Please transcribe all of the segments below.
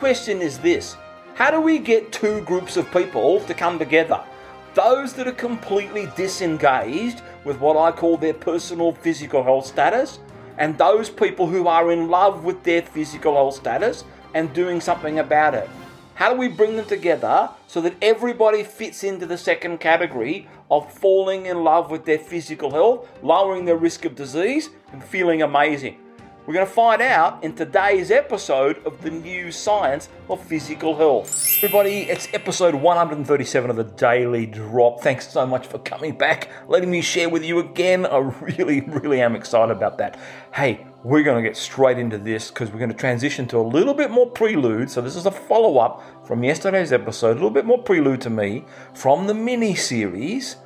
Question is this How do we get two groups of people to come together? Those that are completely disengaged with what I call their personal physical health status, and those people who are in love with their physical health status and doing something about it. How do we bring them together so that everybody fits into the second category of falling in love with their physical health, lowering their risk of disease, and feeling amazing? We're going to find out in today's episode of the new science of physical health. Everybody, it's episode 137 of the Daily Drop. Thanks so much for coming back, letting me share with you again. I really, really am excited about that. Hey, we're going to get straight into this because we're going to transition to a little bit more prelude. So, this is a follow up from yesterday's episode, a little bit more prelude to me from the mini series,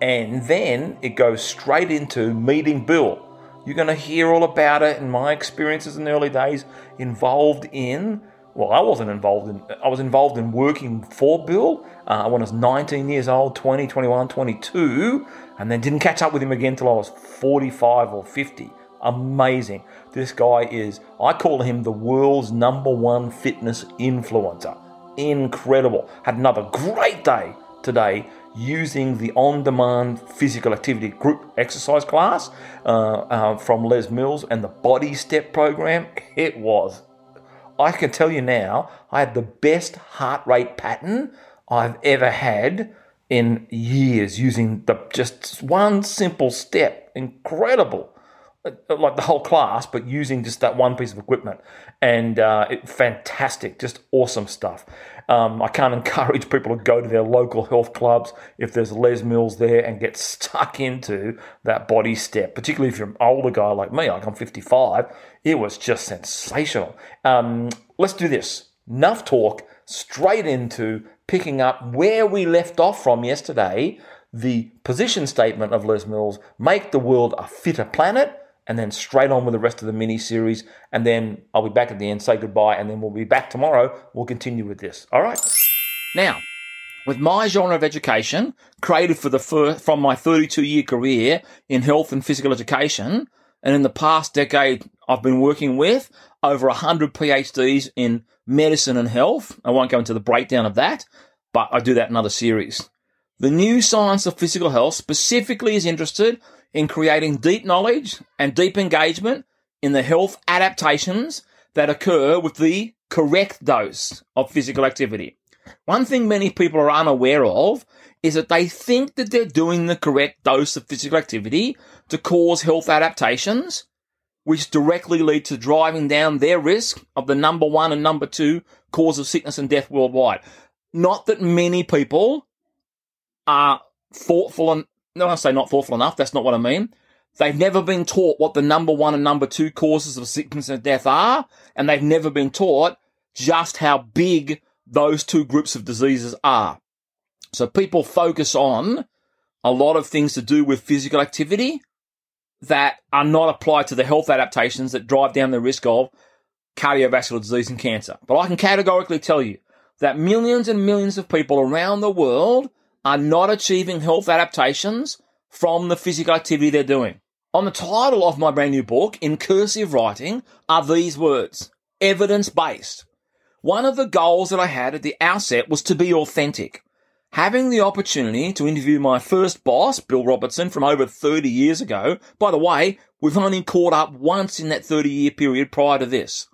and then it goes straight into meeting Bill. You're going to hear all about it and my experiences in the early days involved in. Well, I wasn't involved in. I was involved in working for Bill uh, when I was 19 years old, 20, 21, 22, and then didn't catch up with him again until I was 45 or 50. Amazing. This guy is, I call him the world's number one fitness influencer. Incredible. Had another great day today using the on demand physical activity group exercise class uh, uh, from Les Mills and the Body Step program. It was, I can tell you now, I had the best heart rate pattern I've ever had in years using the just one simple step. Incredible. Uh, like the whole class, but using just that one piece of equipment. And uh, it, fantastic, just awesome stuff. Um, I can't encourage people to go to their local health clubs if there's Les Mills there and get stuck into that body step, particularly if you're an older guy like me, like I'm 55. It was just sensational. Um, let's do this. Enough talk, straight into picking up where we left off from yesterday. The position statement of Les Mills make the world a fitter planet and then straight on with the rest of the mini series. And then I'll be back at the end, say goodbye, and then we'll be back tomorrow. We'll continue with this. All right. Now, with my genre of education, created for the first, from my 32 year career in health and physical education, and in the past decade, I've been working with over 100 PhDs in medicine and health. I won't go into the breakdown of that, but I do that in other series. The new science of physical health specifically is interested in creating deep knowledge and deep engagement in the health adaptations that occur with the correct dose of physical activity. One thing many people are unaware of is that they think that they're doing the correct dose of physical activity to cause health adaptations, which directly lead to driving down their risk of the number one and number two cause of sickness and death worldwide. Not that many people are thoughtful and no, I say not thoughtful enough. That's not what I mean. They've never been taught what the number one and number two causes of sickness and death are, and they've never been taught just how big those two groups of diseases are. So people focus on a lot of things to do with physical activity that are not applied to the health adaptations that drive down the risk of cardiovascular disease and cancer. But I can categorically tell you that millions and millions of people around the world are not achieving health adaptations from the physical activity they're doing. On the title of my brand new book, in cursive writing, are these words evidence based. One of the goals that I had at the outset was to be authentic. Having the opportunity to interview my first boss, Bill Robertson, from over 30 years ago. By the way, we've only caught up once in that 30 year period prior to this.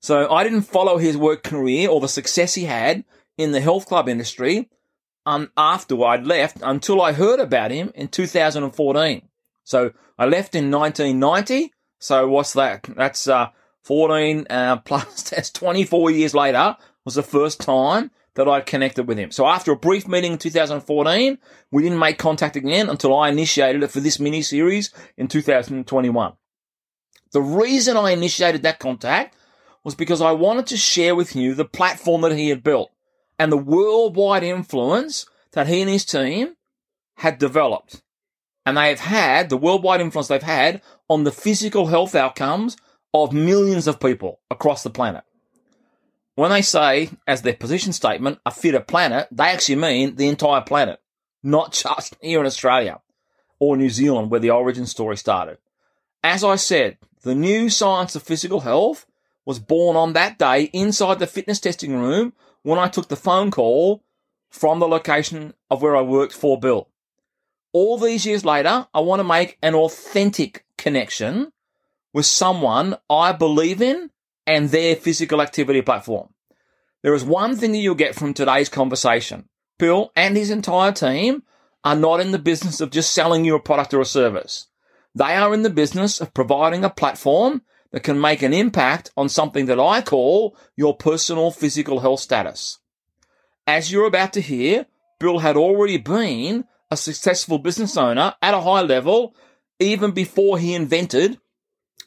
So I didn't follow his work career or the success he had in the health club industry um, after I'd left until I heard about him in 2014. So I left in 1990. So what's that? That's uh, 14 uh, plus that's 24 years later was the first time that I connected with him. So after a brief meeting in 2014, we didn't make contact again until I initiated it for this mini series in 2021. The reason I initiated that contact was because I wanted to share with you the platform that he had built and the worldwide influence that he and his team had developed. And they have had the worldwide influence they've had on the physical health outcomes of millions of people across the planet. When they say, as their position statement, a fitter planet, they actually mean the entire planet, not just here in Australia or New Zealand, where the origin story started. As I said, the new science of physical health was born on that day inside the fitness testing room when I took the phone call from the location of where I worked for Bill. All these years later, I want to make an authentic connection with someone I believe in and their physical activity platform. There is one thing that you'll get from today's conversation. Bill and his entire team are not in the business of just selling you a product or a service. They are in the business of providing a platform that can make an impact on something that I call your personal physical health status. As you're about to hear, Bill had already been a successful business owner at a high level even before he invented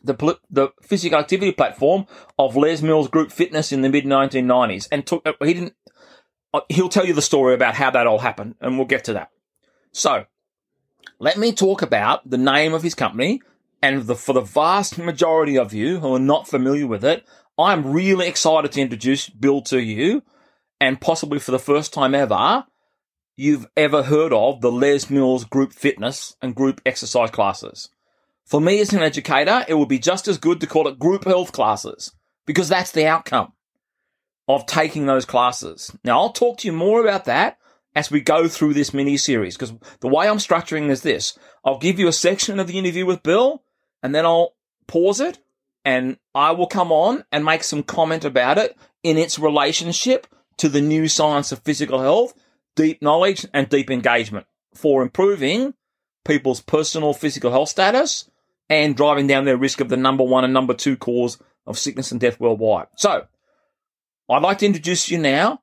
the, the physical activity platform of Les Mills Group Fitness in the mid 1990s and took, he didn't, uh, he'll tell you the story about how that all happened and we'll get to that. So let me talk about the name of his company and the, for the vast majority of you who are not familiar with it, I'm really excited to introduce Bill to you and possibly for the first time ever, you've ever heard of the Les Mills group fitness and group exercise classes. For me as an educator, it would be just as good to call it group health classes because that's the outcome of taking those classes. Now, I'll talk to you more about that as we go through this mini series because the way I'm structuring is this. I'll give you a section of the interview with Bill and then I'll pause it and I will come on and make some comment about it in its relationship to the new science of physical health, deep knowledge and deep engagement for improving people's personal physical health status and driving down their risk of the number one and number two cause of sickness and death worldwide. So, I'd like to introduce you now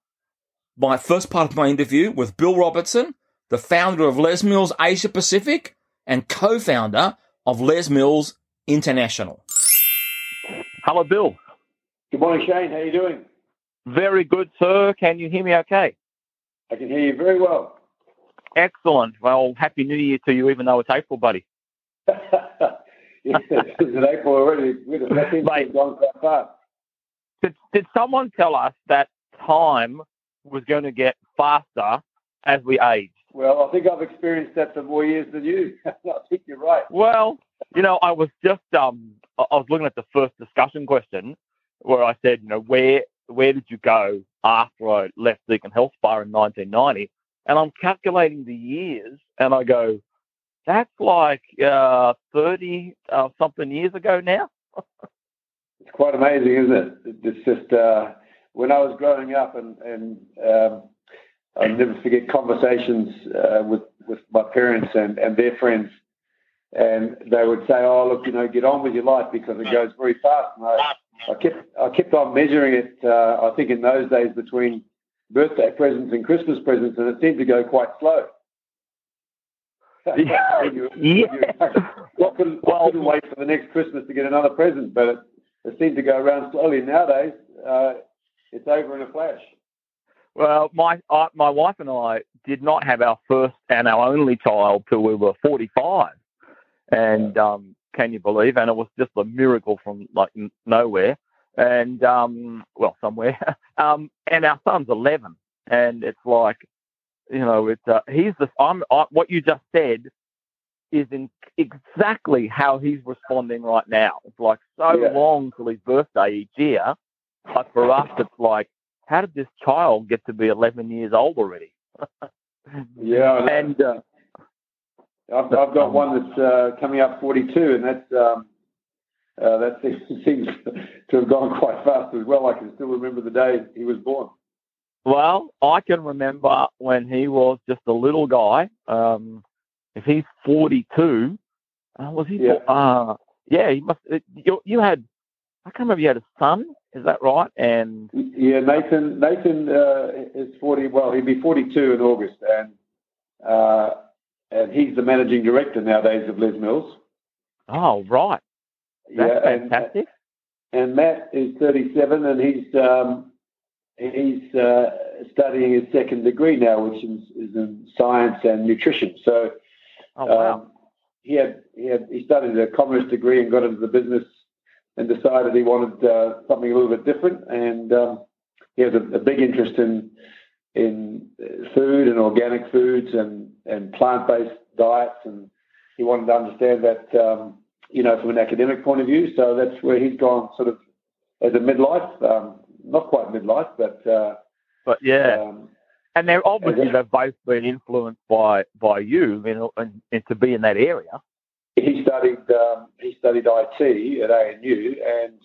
my first part of my interview with Bill Robertson, the founder of Les Mills Asia Pacific and co-founder of Les Mills International. Hello, Bill. Good morning, Shane. How are you doing? Very good, sir. Can you hear me okay? I can hear you very well. Excellent. Well, Happy New Year to you, even though it's April, buddy. yes, it's April already. Mate, gone quite fast. Did, did someone tell us that time was going to get faster as we age? Well, I think I've experienced that for more years than you. I think you're right. Well, you know, I was just um, I was looking at the first discussion question where I said, you know, where where did you go after I left Deakin Health Spa in 1990? And I'm calculating the years, and I go, that's like uh, 30 uh, something years ago now. it's quite amazing, isn't it? It's just uh, when I was growing up, and, and um, I'll never forget conversations uh, with with my parents and, and their friends, and they would say, "Oh, look, you know, get on with your life because it goes very fast." And I, I kept I kept on measuring it. Uh, I think in those days between birthday presents and Christmas presents, and it seemed to go quite slow. yeah. you, yeah. Well, couldn't, well, couldn't wait for the next Christmas to get another present, but it, it seemed to go around slowly. Nowadays, uh, it's over in a flash. Well, my my wife and I did not have our first and our only child till we were 45, and um, can you believe? And it was just a miracle from like nowhere, and um, well, somewhere. um, and our son's 11, and it's like, you know, it's uh, he's the I'm I, what you just said is in exactly how he's responding right now. It's like so yeah. long till his birthday each year, but for us, it's like, how did this child get to be 11 years old already? yeah, and uh, I've, I've got one that's uh, coming up 42, and that's um, uh, that seems to have gone quite fast as well. I can still remember the day he was born. Well, I can remember when he was just a little guy. Um, if he's 42, uh, was he? Yeah. Uh, yeah, he must. You, you had. I can't remember. You had a son. Is that right? And yeah, Nathan. Nathan uh, is 40. Well, he'll be 42 in August, and uh, and he's the managing director nowadays of Les Mills. Oh, right. That's yeah, fantastic. And, and, Matt is 37, and he's um, he's uh, studying his second degree now, which is, is in science and nutrition. So, oh, wow. Um, he had he had he studied a commerce degree and got into the business and decided he wanted uh, something a little bit different. And um, he has a, a, big interest in in food and organic foods and and plant based diets, and he wanted to understand that um, you know from an academic point of view. So that's where he's gone sort of as a midlife. Um, not quite midlife, but uh, but yeah. Um, and they're obviously they've both been influenced by by you, you know, and, and to be in that area. He studied um, he studied IT at ANU and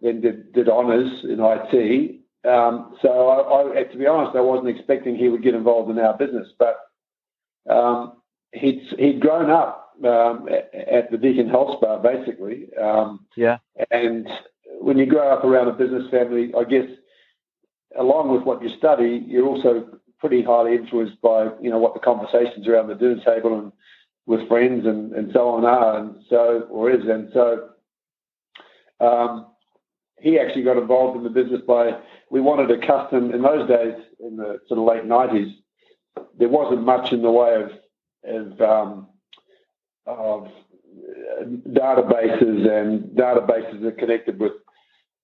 then did, did honours in IT. Um, so I, I, to be honest, I wasn't expecting he would get involved in our business, but um, he'd he'd grown up um, at, at, the Deakin Health Spa, basically. Um, yeah. And when you grow up around a business family, I guess along with what you study, you're also pretty highly influenced by you know what the conversations around the dinner table and with friends and, and so on are, and so or is, and so um, he actually got involved in the business by we wanted a custom in those days in the sort of late nineties. There wasn't much in the way of of, um, of databases and databases that connected with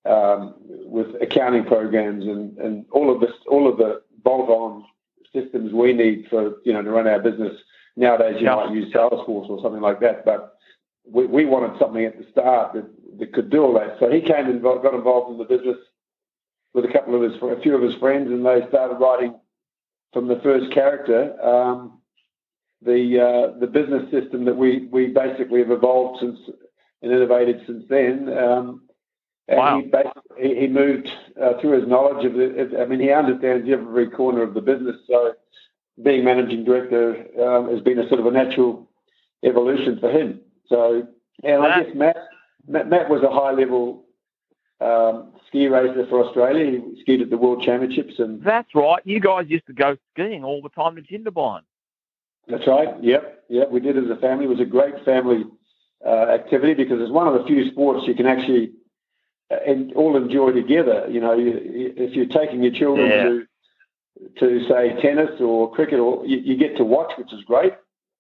um, with accounting programs and, and all of this, all of the bolt-on systems we need for you know to run our business. Nowadays, you yeah. might use Salesforce or something like that, but we, we wanted something at the start that, that could do all that. So he came and got involved in the business with a couple of his, a few of his friends, and they started writing from the first character um, the uh, the business system that we we basically have evolved since and innovated since then. Um, and wow. he, he moved uh, through his knowledge of it. I mean, he understands every corner of the business. So, being managing director um, has been a sort of a natural evolution for him. So, and I guess Matt, Matt, Matt was a high level um, ski racer for Australia. He skied at the World Championships, and that's right. You guys used to go skiing all the time to Jindabyne. That's right. Yep, yep. We did as a family. It was a great family uh, activity because it's one of the few sports you can actually and all enjoy together. You know, if you're taking your children yeah. to to say tennis or cricket, or you, you, get to watch, which is great,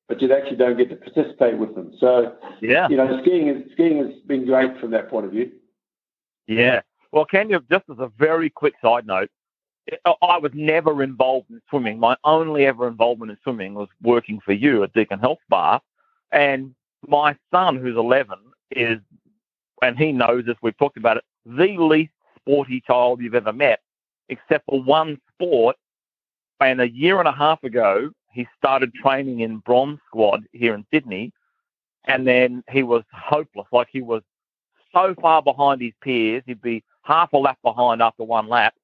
but you actually don't get to participate with them. So, yeah, you know, skiing is skiing has been great from that point of view. Yeah. Well, can you just as a very quick side note? I was never involved in swimming. My only ever involvement in swimming was working for you at Deakin Health Spa, And my son, who's 11, is and he knows this, we've talked about it, the least sporty child you've ever met, except for one sport. And a year and a half ago, he started training in bronze squad here in Sydney. And then he was hopeless. Like he was so far behind his peers, he'd be half a lap behind after one lap.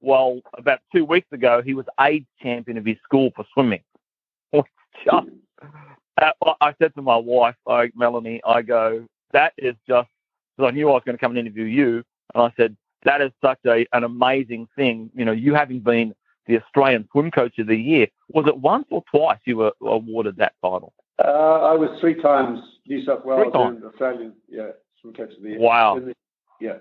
Well, about two weeks ago, he was AIDS champion of his school for swimming. just, uh, I said to my wife, like Melanie, I go, that is just because I knew I was going to come and interview you. And I said, that is such a, an amazing thing. You know, you having been the Australian Swim Coach of the Year, was it once or twice you were awarded that title? Uh, I was three times New South Wales and Australian, yeah, Swim Coach of the Year. Wow. The, yeah.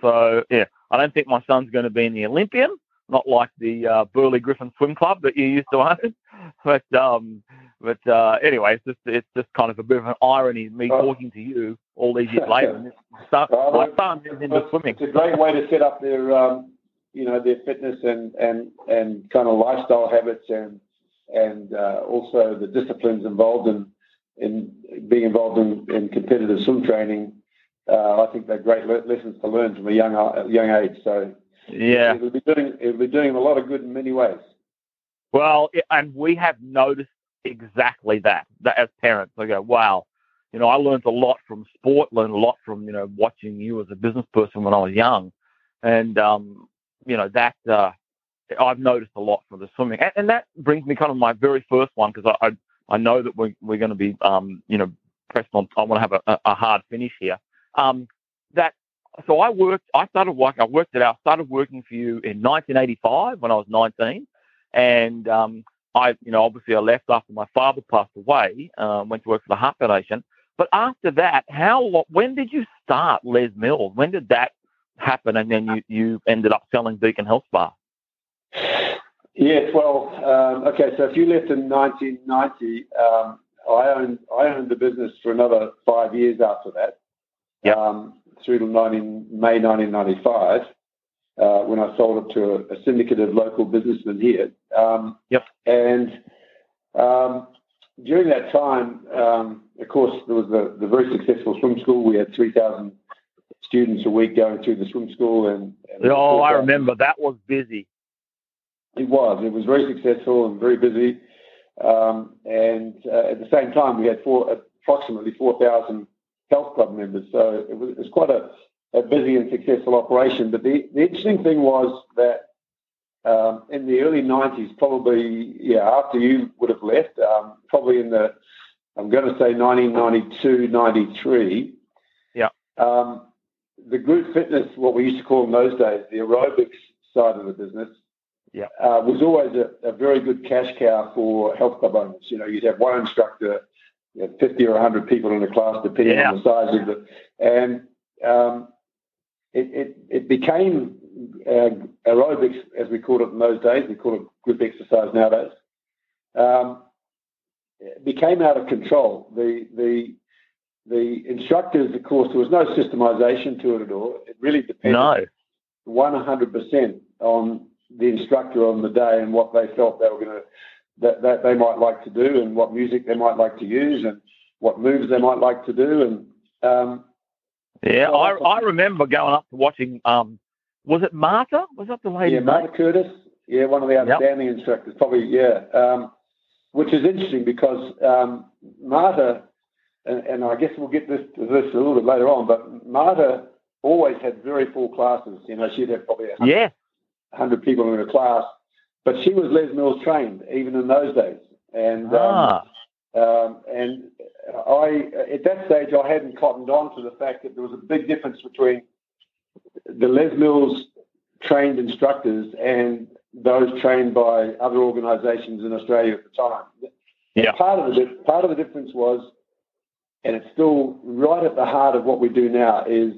So, yeah, I don't think my son's going to be in the Olympian, not like the uh, Burley Griffin Swim Club that you used to own. But um, but uh, anyway, it's just it's just kind of a bit of an irony me oh. talking to you all these years later. My son is into swimming. It's a great way to set up their um, you know their fitness and and and kind of lifestyle habits and and uh, also the disciplines involved in in being involved in, in competitive swim training. Uh, I think they're great le- lessons to learn from a young uh, young age. So yeah, it'll be doing it'll be doing a lot of good in many ways. Well, and we have noticed exactly that, that as parents. I go, wow, you know, I learned a lot from sport, learned a lot from, you know, watching you as a business person when I was young. And, um, you know, that, uh, I've noticed a lot from the swimming. And, and, that brings me kind of my very first one because I, I, I, know that we're, we're going to be, um, you know, pressed on, I want to have a, a hard finish here. Um, that, so I worked, I started working, I worked it out, started working for you in 1985 when I was 19. And, um, I, you know, obviously I left after my father passed away, um, went to work for the Heart Foundation. But after that, how, when did you start Les Mills? When did that happen? And then you, you ended up selling Deakin Health Spa? Yes, well, um, okay. So if you left in 1990, um, I owned I owned the business for another five years after that. Yep. Um, through to 19, May 1995 uh, when I sold it to a, a syndicate of local businessmen here. Um, yep. And um, during that time, um, of course, there was the, the very successful swim school. We had 3,000 students a week going through the swim school. And, and oh, I remember that was busy. It was. It was very successful and very busy. Um, and uh, at the same time, we had four, approximately 4,000 health club members. So it was, it was quite a, a, busy and successful operation. But the, the interesting thing was that um, in the early 90s, probably, yeah, after you would have left, um, probably in the, I'm going to say 1992, 93. Yeah. Um, the group fitness, what we used to call in those days, the aerobics side of the business, yeah. Uh, was always a, a, very good cash cow for health club owners. You know, you'd have one instructor, you know, 50 or 100 people in a class, depending yeah. on the size of the. And um, it, it, it, became uh, aerobics, as we called it in those days. We call it group exercise nowadays. Um, became out of control. The, the, the instructors, of course, there was no systemization to it at all. It really depended no. 100% on the instructor on the day and what they felt they were going to that, that they might like to do and what music they might like to use and what moves they might like to do and um, yeah I, I remember going up to watching um, was it Martha? was that the lady yeah Marta Curtis yeah one of the outstanding yep. instructors probably yeah um, which is interesting because um, Marta and, and, I guess we'll get this this a little bit later on but Marta always had very full classes you know she'd have probably yeah 100 people in a class. But she was Les Mills trained even in those days, and um, ah. um, and I at that stage I hadn't cottoned on to the fact that there was a big difference between the Les Mills trained instructors and those trained by other organisations in Australia at the time. Yeah. Part of the part of the difference was, and it's still right at the heart of what we do now is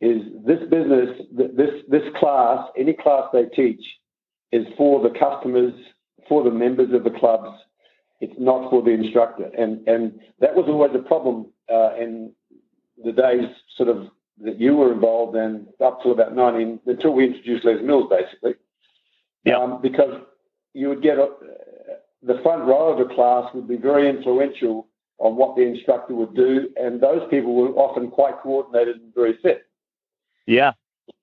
is this business, this this class, any class they teach, is for the customers, for the members of the clubs. It's not for the instructor, and and that was always a problem uh, in the days sort of that you were involved in up till about 19 until we introduced Les Mills, basically. Yeah. Um, because you would get a, the front row of the class would be very influential on what the instructor would do, and those people were often quite coordinated and very fit. Yeah.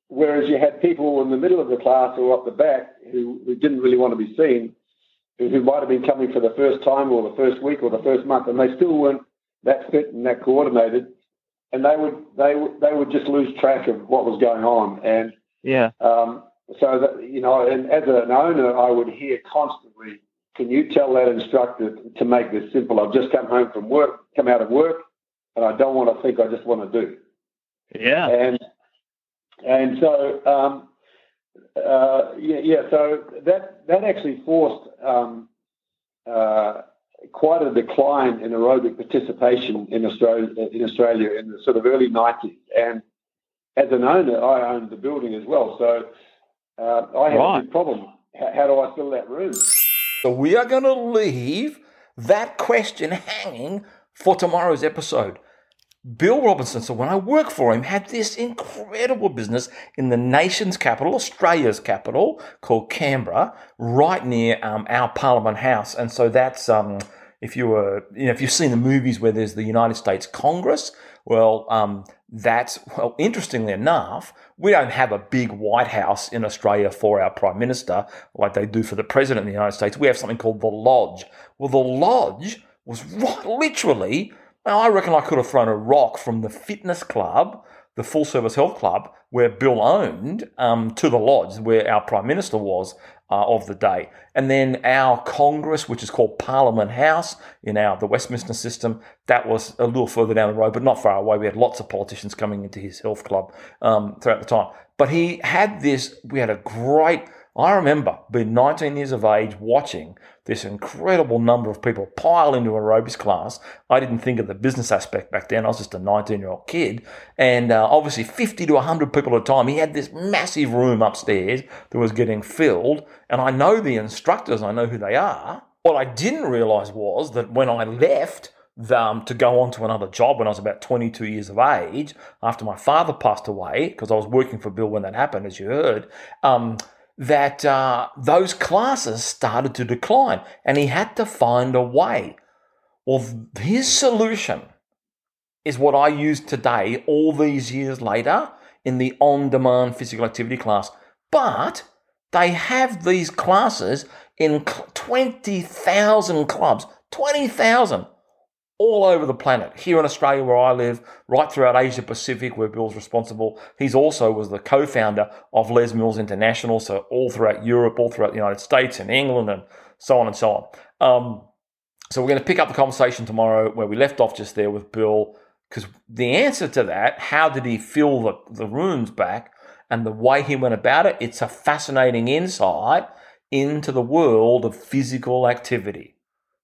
Whereas you had people in the middle of the class or up the back who, who didn't really want to be seen, who, who might have been coming for the first time or the first week or the first month, and they still weren't that fit and that coordinated, and they would they would they would just lose track of what was going on. And yeah, um, so that you know, and as an owner, I would hear constantly, "Can you tell that instructor to make this simple? I've just come home from work, come out of work, and I don't want to think. I just want to do." Yeah, and and so, um, uh, yeah, yeah, so that that actually forced um, uh, quite a decline in aerobic participation in Australia in Australia in the sort of early '90s. And as an owner, I owned the building as well, so uh, I had right. a big problem. How, how do I fill that room? So we are going to leave that question hanging for tomorrow's episode. Bill Robinson, so when I worked for him, had this incredible business in the nation's capital, Australia's capital, called Canberra, right near um, our Parliament House. And so that's um, if you were, you know, if you've seen the movies where there's the United States Congress, well, um, that's well. Interestingly enough, we don't have a big White House in Australia for our Prime Minister like they do for the President of the United States. We have something called the Lodge. Well, the Lodge was right, literally I reckon I could have thrown a rock from the fitness club, the full service health club, where Bill owned, um, to the lodge where our Prime Minister was uh, of the day. And then our Congress, which is called Parliament House in our the Westminster system, that was a little further down the road, but not far away. We had lots of politicians coming into his health club um, throughout the time. But he had this, we had a great I remember being 19 years of age watching this incredible number of people pile into a aerobics class. I didn't think of the business aspect back then. I was just a 19 year old kid. And uh, obviously, 50 to 100 people at a time. He had this massive room upstairs that was getting filled. And I know the instructors, I know who they are. What I didn't realize was that when I left, um, to go on to another job when I was about 22 years of age, after my father passed away, because I was working for Bill when that happened, as you heard. Um, that uh, those classes started to decline and he had to find a way. Well, his solution is what I use today, all these years later, in the on demand physical activity class. But they have these classes in 20,000 clubs, 20,000 all over the planet. Here in Australia, where I live, right throughout Asia Pacific, where Bill's responsible. He's also was the co-founder of Les Mills International, so all throughout Europe, all throughout the United States and England, and so on and so on. Um, so we're going to pick up the conversation tomorrow where we left off just there with Bill, because the answer to that, how did he fill the, the rooms back, and the way he went about it, it's a fascinating insight into the world of physical activity.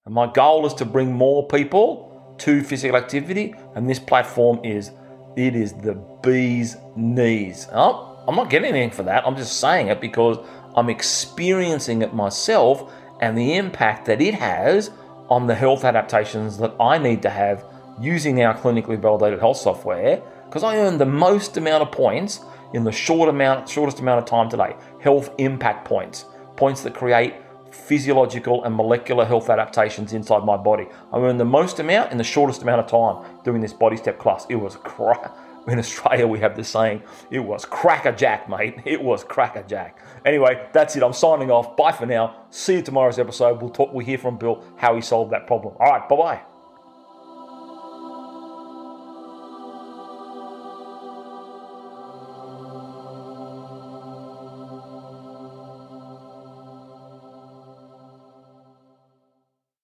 And my goal is to bring more people to physical activity, and this platform is it is the bee's knees. Oh, I'm not getting anything for that. I'm just saying it because I'm experiencing it myself and the impact that it has on the health adaptations that I need to have using our clinically validated health software because I earned the most amount of points in the short amount, shortest amount of time today. Health impact points, points that create physiological and molecular health adaptations inside my body. I earned the most amount in the shortest amount of time doing this body step class. It was cra- in Australia we have this saying, it was cracker jack, mate. It was cracker jack. Anyway, that's it. I'm signing off. Bye for now. See you tomorrow's episode. We'll talk we'll hear from Bill how he solved that problem. All right, bye-bye.